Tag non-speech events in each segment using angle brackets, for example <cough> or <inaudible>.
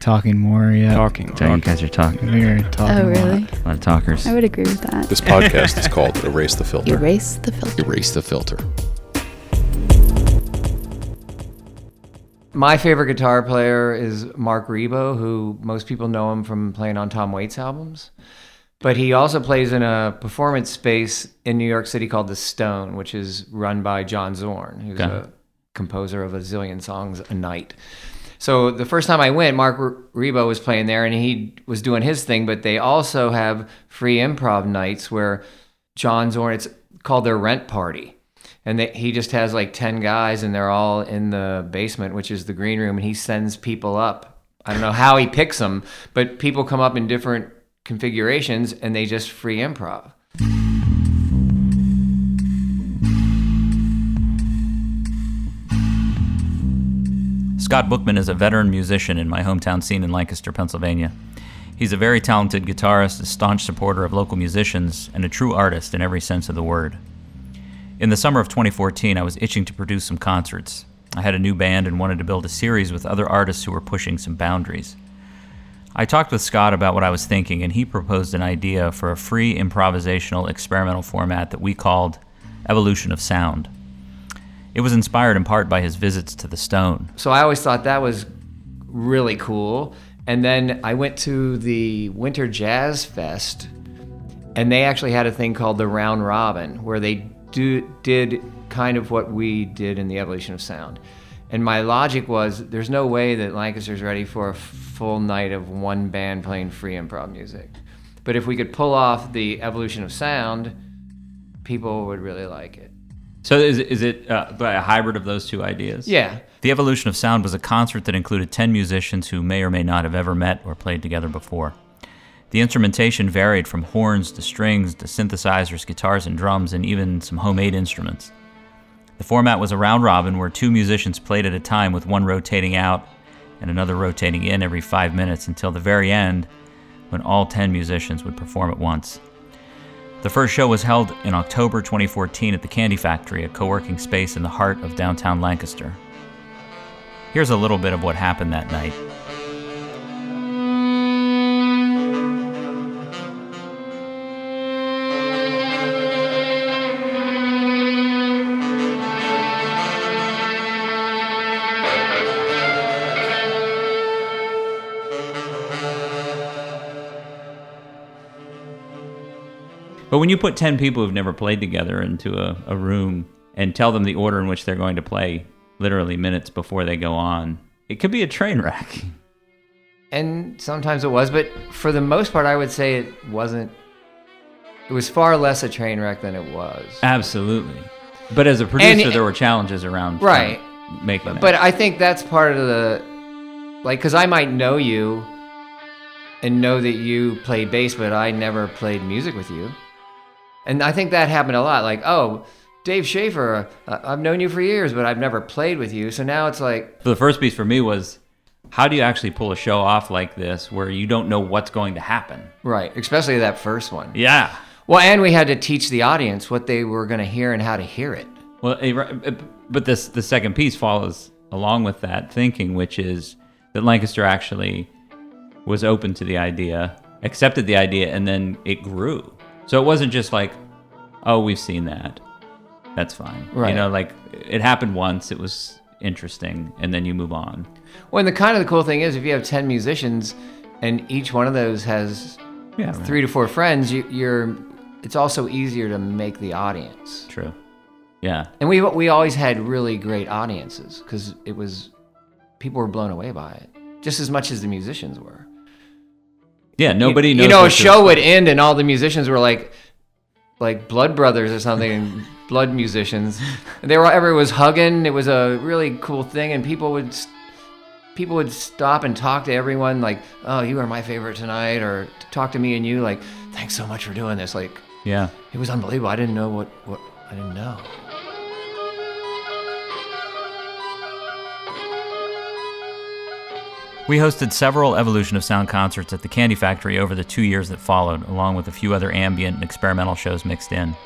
talking more. Yeah, Talking. So you talking. guys are talking. we're talking. Oh, a lot. really? A lot of talkers. I would agree with that. This podcast is called Erase the Filter. Erase the filter. Erase the filter. My favorite guitar player is Marc Ribot, who most people know him from playing on Tom Waits albums. But he also plays in a performance space in New York City called The Stone, which is run by John Zorn, who's Okay. a composer of a zillion songs a night. So the first time I went, Marc Ribot was playing there and he was doing his thing, but they also have free improv nights where John Zorn, it's called their rent party. And they, he just has like 10 guys and they're all in the basement, which is the green room, and he sends people up. I don't know how he picks them, but people come up in different configurations and they just free improv. Scott Bookman is a veteran musician in my hometown scene in Lancaster, Pennsylvania. He's a very talented guitarist, a staunch supporter of local musicians, and a true artist in every sense of the word. In the summer of 2014, I was itching to produce some concerts. I had a new band and wanted to build a series with other artists who were pushing some boundaries. I talked with Scott about what I was thinking, and he proposed an idea for a free improvisational experimental format that we called Evolution of Sound. It was inspired in part by his visits to the Stone. So I always thought that was really cool. And then I went to the Winter Jazz Fest, and they actually had a thing called the Round Robin, where they do did kind of what we did in the Evolution of Sound. And my logic was, there's no way that Lancaster's ready for a full night of one band playing free improv music. But if we could pull off the Evolution of Sound, people would really like it. So is it, is it uh, a hybrid of those two ideas? Yeah. The Evolution of Sound was a concert that included 10 musicians who may or may not have ever met or played together before. The instrumentation varied from horns to strings to synthesizers, guitars, and drums, and even some homemade instruments. The format was a round robin where two musicians played at a time with one rotating out and another rotating in every five minutes until the very end when all 10 musicians would perform at once. The first show was held in October 2014 at the Candy Factory, a co working space in the heart of downtown Lancaster. Here's a little bit of what happened that night. But when you put 10 people who've never played together into a, a room and tell them the order in which they're going to play literally minutes before they go on, it could be a train wreck. And sometimes it was, but for the most part, I would say it wasn't. It was far less a train wreck than it was. Absolutely. But as a producer, And- there were challenges around Right. making that. But I think that's part of the, like, because I might know you and know that you play bass, but I never played music with you. And I think that happened a lot. Like, oh, Dave Schaefer, uh, I've known you for years, but I've never played with you. So now it's like, the first piece for me was how do you actually pull a show off like this where you don't know what's going to happen? right, especially that first one. Yeah. Well, and we had to teach the audience what they were going to hear and how to hear it. Well, eh, eh, but this the second piece follows along with that thinking, which is that Lancaster actually was open to the idea, accepted the idea, and then it grew. So it wasn't just like, oh, we've seen that, that's fine. Right. You know, like it happened once, it was interesting, and then you move on. Well, and the kind of the cool thing is, if you have ten musicians, and each one of those has Yeah, three to four friends, you, you're. It's also easier to make the audience. True. Yeah. And we we always had really great audiences because it was people were blown away by it just as much as the musicians were. Yeah. Nobody you, knows. You know, a show would end and all the musicians were like, like blood brothers or something, blood musicians. And they were everyone was hugging. It was a really cool thing, and people would. People would stop and talk to everyone like, "Oh, you are my favorite tonight," or talk to me and you like, "Thanks so much for doing this." Like, Yeah. it was unbelievable. I didn't know what what I didn't know. We hosted several Evolution of Sound concerts at the Candy Factory over the two years that followed, along with a few other ambient and experimental shows mixed in.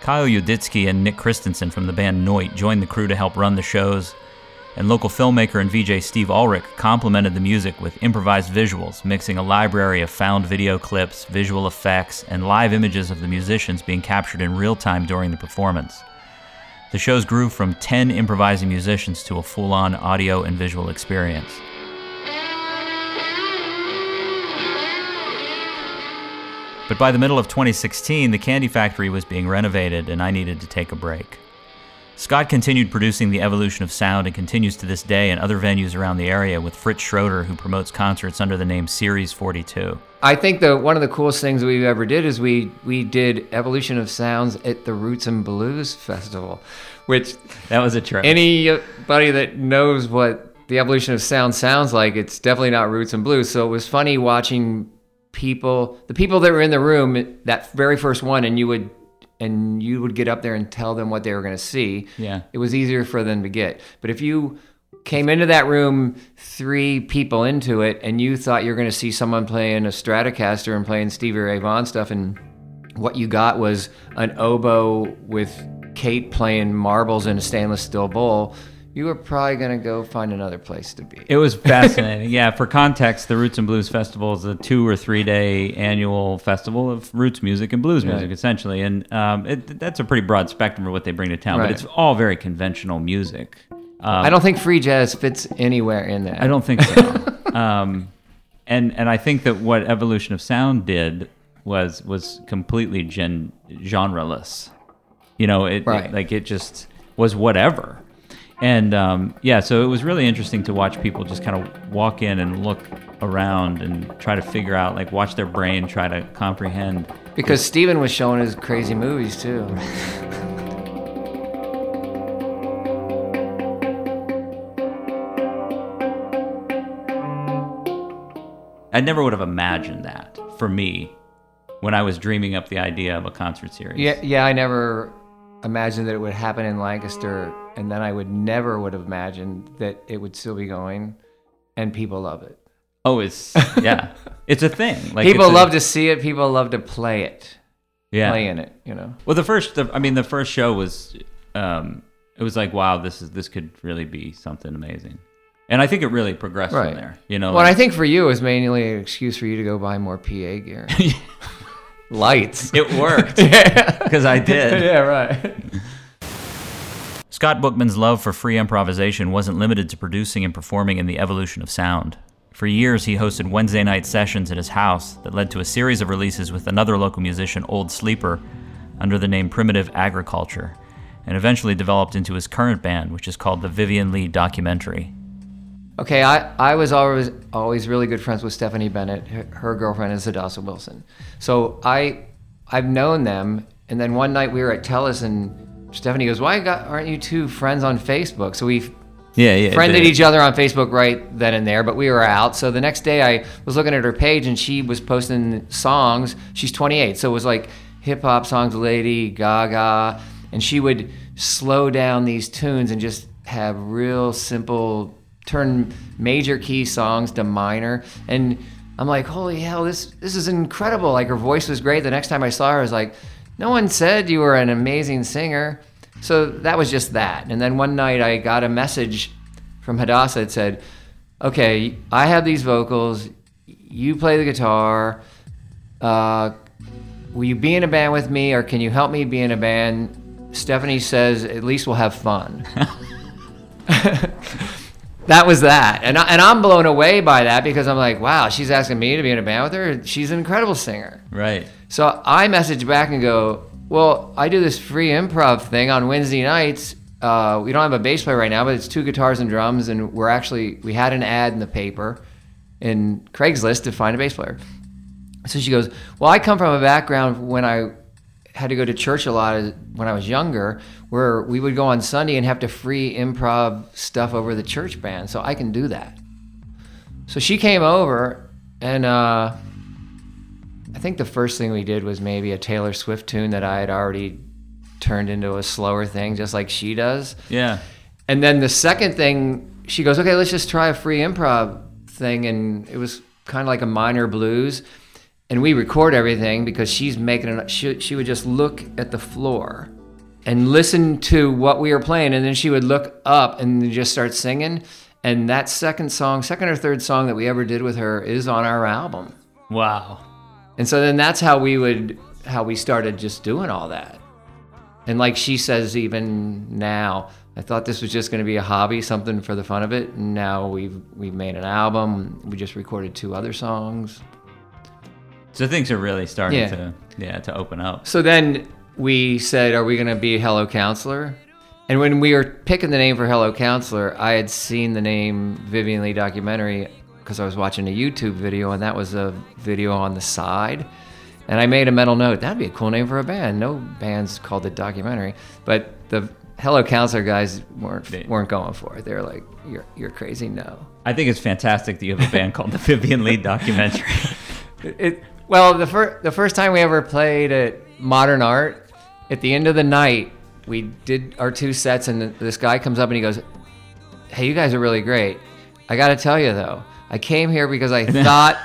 Kyle Yuditsky and Nick Christensen from the band Noit joined the crew to help run the shows, and local filmmaker and VJ Steve Ulrich complemented the music with improvised visuals, mixing a library of found video clips, visual effects, and live images of the musicians being captured in real time during the performance. The shows grew from 10 improvising musicians to a full on audio and visual experience. But by the middle of 2016, the Candy Factory was being renovated and I needed to take a break. Scott continued producing The Evolution of Sound and continues to this day in other venues around the area with Fritz Schroeder, who promotes concerts under the name Series 42. I think the one of the coolest things we've ever did is we we did Evolution of Sounds at the Roots and Blues Festival, which That was a trip. anybody that knows what the evolution of sound sounds like, it's definitely not roots and blues. So it was funny watching people, the people that were in the room that very first one, and you would and you would get up there and tell them what they were going to see. Yeah. it was easier for them to get. But if you came into that room three people into it and you thought you were going to see someone playing a Stratocaster and playing Stevie Ray Vaughan stuff and what you got was an oboe with Kate playing marbles in a stainless steel bowl, you were probably going to go find another place to be. It was <laughs> fascinating. yeah, for context, the Roots and Blues Festival is a two or three day annual festival of roots music and blues music, Right. essentially. And um, it, that's a pretty broad spectrum of what they bring to town, but it's all very conventional music. Um, I don't think free jazz fits anywhere in that. I don't think so. <laughs> um, and and I think that what Evolution of Sound did was was completely gen, genreless. You know, it, it- like it just was whatever. And um, yeah, so it was really interesting to watch people just kind of walk in and look around and try to figure out, like, watch their brain try to comprehend. Because Steven was showing his crazy movies too. I never would have imagined that for me when I was dreaming up the idea of a concert series. Yeah, yeah, I never imagined that it would happen in Lancaster, and then I would never would have imagined that it would still be going, and people love it. Oh, it's yeah, <laughs> it's a thing. Like people it's a- love to see it. People love to play it, yeah. play in it. You know. Well, the first, the, I mean, the first show was, um, it was like, wow, this is this could really be something amazing, and I think it really progressed Right. from there. You know, Well, I think for you it was mainly an excuse for you to go buy more PA gear, <laughs> lights. it worked <laughs> because I did. yeah, right. Scott Bookman's love for free improvisation wasn't limited to producing and performing in the evolution of sound. For years, he hosted Wednesday night sessions at his house that led to a series of releases with another local musician, Old Sleeper, under the name Primitive Agriculture, and eventually developed into his current band, which is called the Vivien Leigh Documentary. Okay, I, I was always always really good friends with Stephanie Bennett. Her, her girlfriend is Hadassah Wilson. So I I've known them, and then one night we were at Telus, and Stephanie goes, "Why got, aren't you two friends on Facebook?" So we Yeah, yeah. friended each other on Facebook right then and there, but we were out. So the next day I was looking at her page and she was posting songs. She's 28, so it was like hip hop songs, Lady Gaga, and she would slow down these tunes and just have real simple turn major key songs to minor and I'm like, holy hell, this this is incredible. Like her voice was great. The next time I saw her, I was like, no one said you were an amazing singer. So that was just that. And then one night I got a message from Hadassah that said, okay, I have these vocals. You play the guitar. Uh, will you be in a band with me or can you help me be in a band? Stephanie says, at least we'll have fun. <laughs> <laughs> that was that. And, I, and I'm blown away by that because I'm like, wow, she's asking me to be in a band with her. She's an incredible singer. Right. So I message back and go, well, I do this free improv thing on Wednesday nights. Uh, we don't have a bass player right now, but it's two guitars and drums, and we're actually we had an ad in the paper, in Craigslist to find a bass player. So she goes, well, I come from a background when I had to go to church a lot when I was younger, where we would go on Sunday and have to free improv stuff over the church band, so I can do that. So she came over, and uh, I think the first thing we did was maybe a Taylor Swift tune that I had already turned into a slower thing, just like she does. Yeah. And then the second thing, she goes, okay, let's just try a free improv thing. And it was kind of like a minor blues. And we record everything because she's making it, she, she would just look at the floor. and listen to what we were playing, and then she would look up and just start singing. And that second song, second or third song that we ever did with her, is on our album. Wow. And so then that's how we would how we started just doing all that. And like she says even now, I thought this was just going to be a hobby, something for the fun of it. And now we've we've made an album. We just recorded two other songs. So things are really starting Yeah. to yeah to open up. So then we said, "Are we going to be Hello Counselor?" And when we were picking the name for Hello Counselor, I had seen the name Vivien Leigh documentary because I was watching a YouTube video, and that was a video on the side. And I made a mental note that'd be a cool name for a band. No bands called it documentary, but the Hello Counselor guys weren't weren't going for it. They were like, "You're you're crazy." No. I think it's fantastic that you have a band called the Vivien Leigh Documentary. It, <laughs> it well, the first the first time we ever played at Modern Art, at the end of the night, we did our two sets, and this guy comes up and he goes, "Hey, you guys are really great. I got to tell you though, I came here because I <laughs> thought."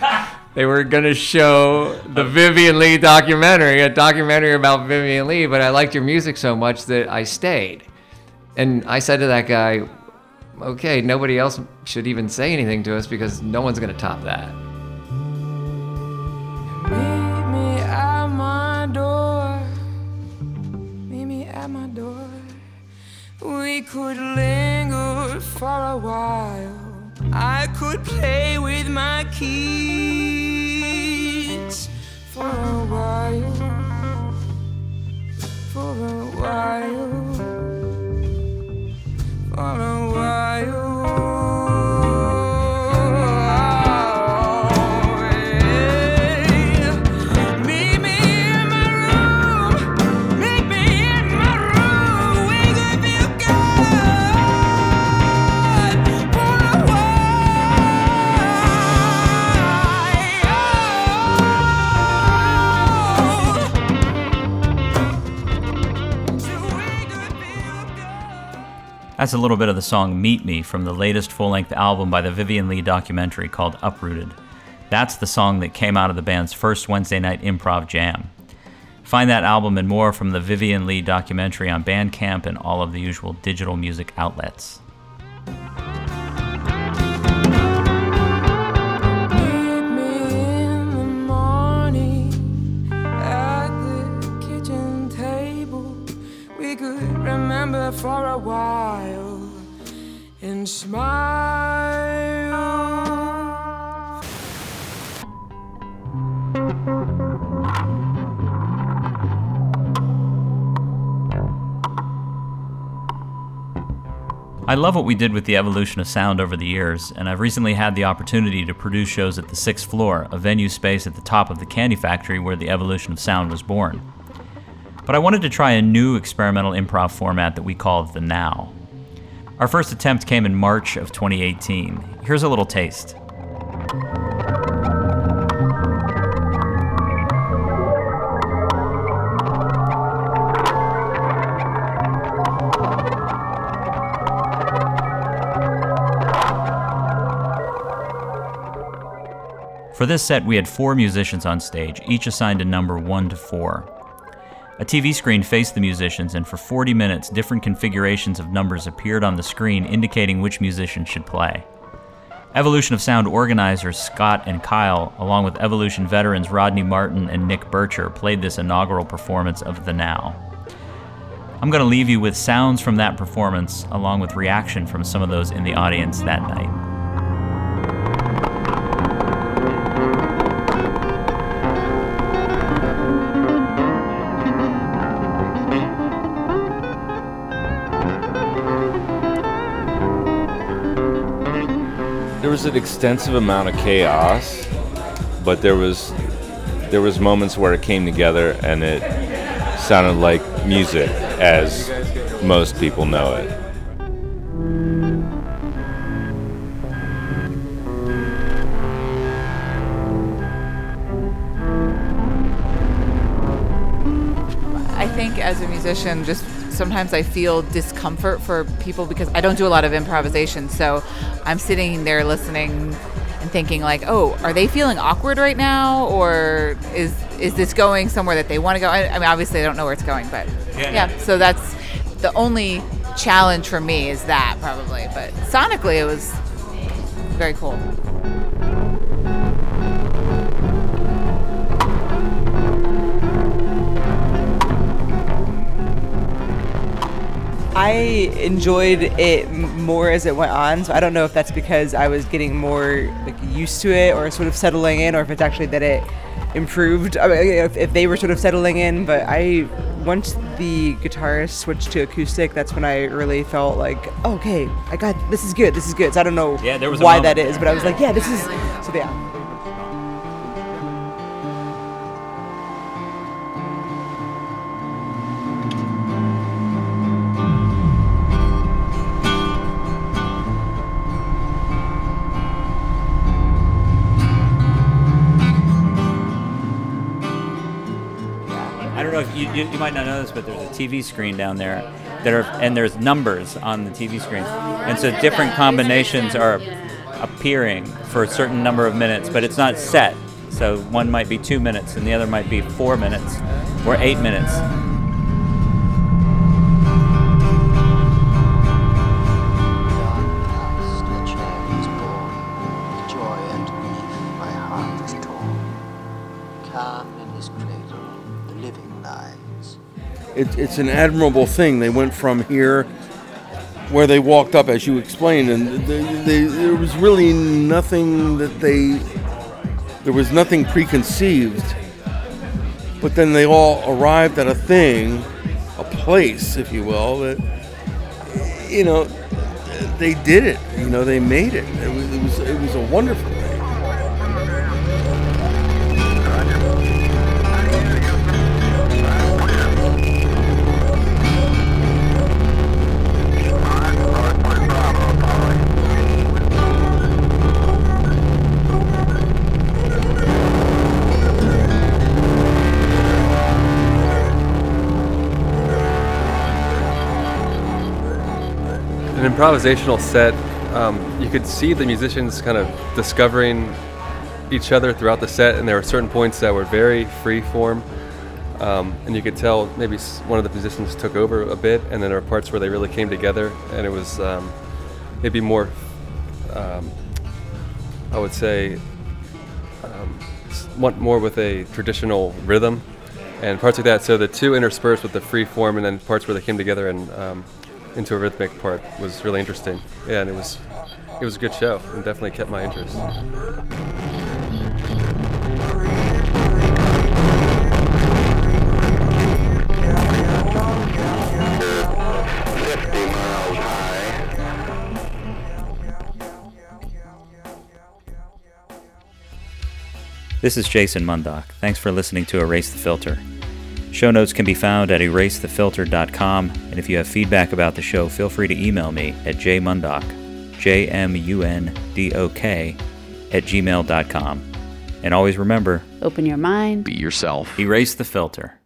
<laughs> They were gonna show the Vivien Leigh documentary, a documentary about Vivien Leigh, but I liked your music so much that I stayed. And I said to that guy, okay, nobody else should even say anything to us because no one's gonna top that. Meet me at my door. Meet me at my door. We could linger for a while. Could play with my keys for a while. That's a little bit of the song Meet Me from the latest full length album by the Vivien Leigh documentary called Uprooted. That's the song that came out of the band's first Wednesday night improv jam. Find that album and more from the Vivien Leigh documentary on Bandcamp and all of the usual digital music outlets. Remember for a while and smile. I love what we did with the evolution of sound over the years, and I've recently had the opportunity to produce shows at the sixth floor, a venue space at the top of the Candy Factory where the evolution of sound was born. But I wanted to try a new experimental improv format that we call the Now. Our first attempt came in March of 2018. Here's a little taste. For this set, we had four musicians on stage, each assigned a number 1 to 4. A TV screen faced the musicians, and for 40 minutes, different configurations of numbers appeared on the screen indicating which musician should play. Evolution of Sound organizers Scott and Kyle, along with Evolution veterans Rodney Martin and Nick Bircher, played this inaugural performance of The Now. I'm going to leave you with sounds from that performance, along with reaction from some of those in the audience that night. Was an extensive amount of chaos, but there was there was moments where it came together and it sounded like music as most people know it. I think as a musician, just sometimes I feel discomfort for people because I don't do a lot of improvisation. So I'm sitting there listening and thinking like, oh, are they feeling awkward right now, or is is this going somewhere that they want to go? I, I mean, obviously I don't know where it's going, but yeah. So that's the only challenge for me is that probably. But sonically, it was very cool. I enjoyed it more as it went on. So I don't know if that's because I was getting more like used to it or sort of settling in, or if it's actually that it improved. I mean, if, if they were sort of settling in, but I once the guitarist switched to acoustic, that's when I really felt like, oh, okay, I got this is good, this is good. So I don't know Yeah, there was why that is, but I was like, yeah, this is so yeah. Know if you, you, you might not know this, but there's a TV screen down there that are and there's numbers on the TV screen, and so different combinations are appearing for a certain number of minutes, but it's not set. So one might be two minutes, and the other might be four minutes or eight minutes. It, it's an admirable thing. They went from here, where they walked up, as you explained, and they, they, there was really nothing that they, there was nothing preconceived. But then they all arrived at a thing, a place, if you will, that, you know, they did it. You know, they made it. It was, it was, it was a wonderful thing. An improvisational set, um, you could see the musicians kind of discovering each other throughout the set, and there were certain points that were very free form. Um, and you could tell maybe one of the musicians took over a bit, and then there were parts where they really came together, and it was um, maybe more, um, I would say, want more with a traditional rhythm, and parts like that. So the two interspersed with the free form, and then parts where they came together and um, into a rhythmic part was really interesting. Yeah, and it was it was a good show, and definitely kept my interest. This is Jason Mundok. Thanks for listening to Erase the Filter. Show notes can be found at erasethefilter.com, and if you have feedback about the show, feel free to email me at jmundok, J M U N D O K, at gmail.com. And always remember Open your mind. Be yourself. erase the filter.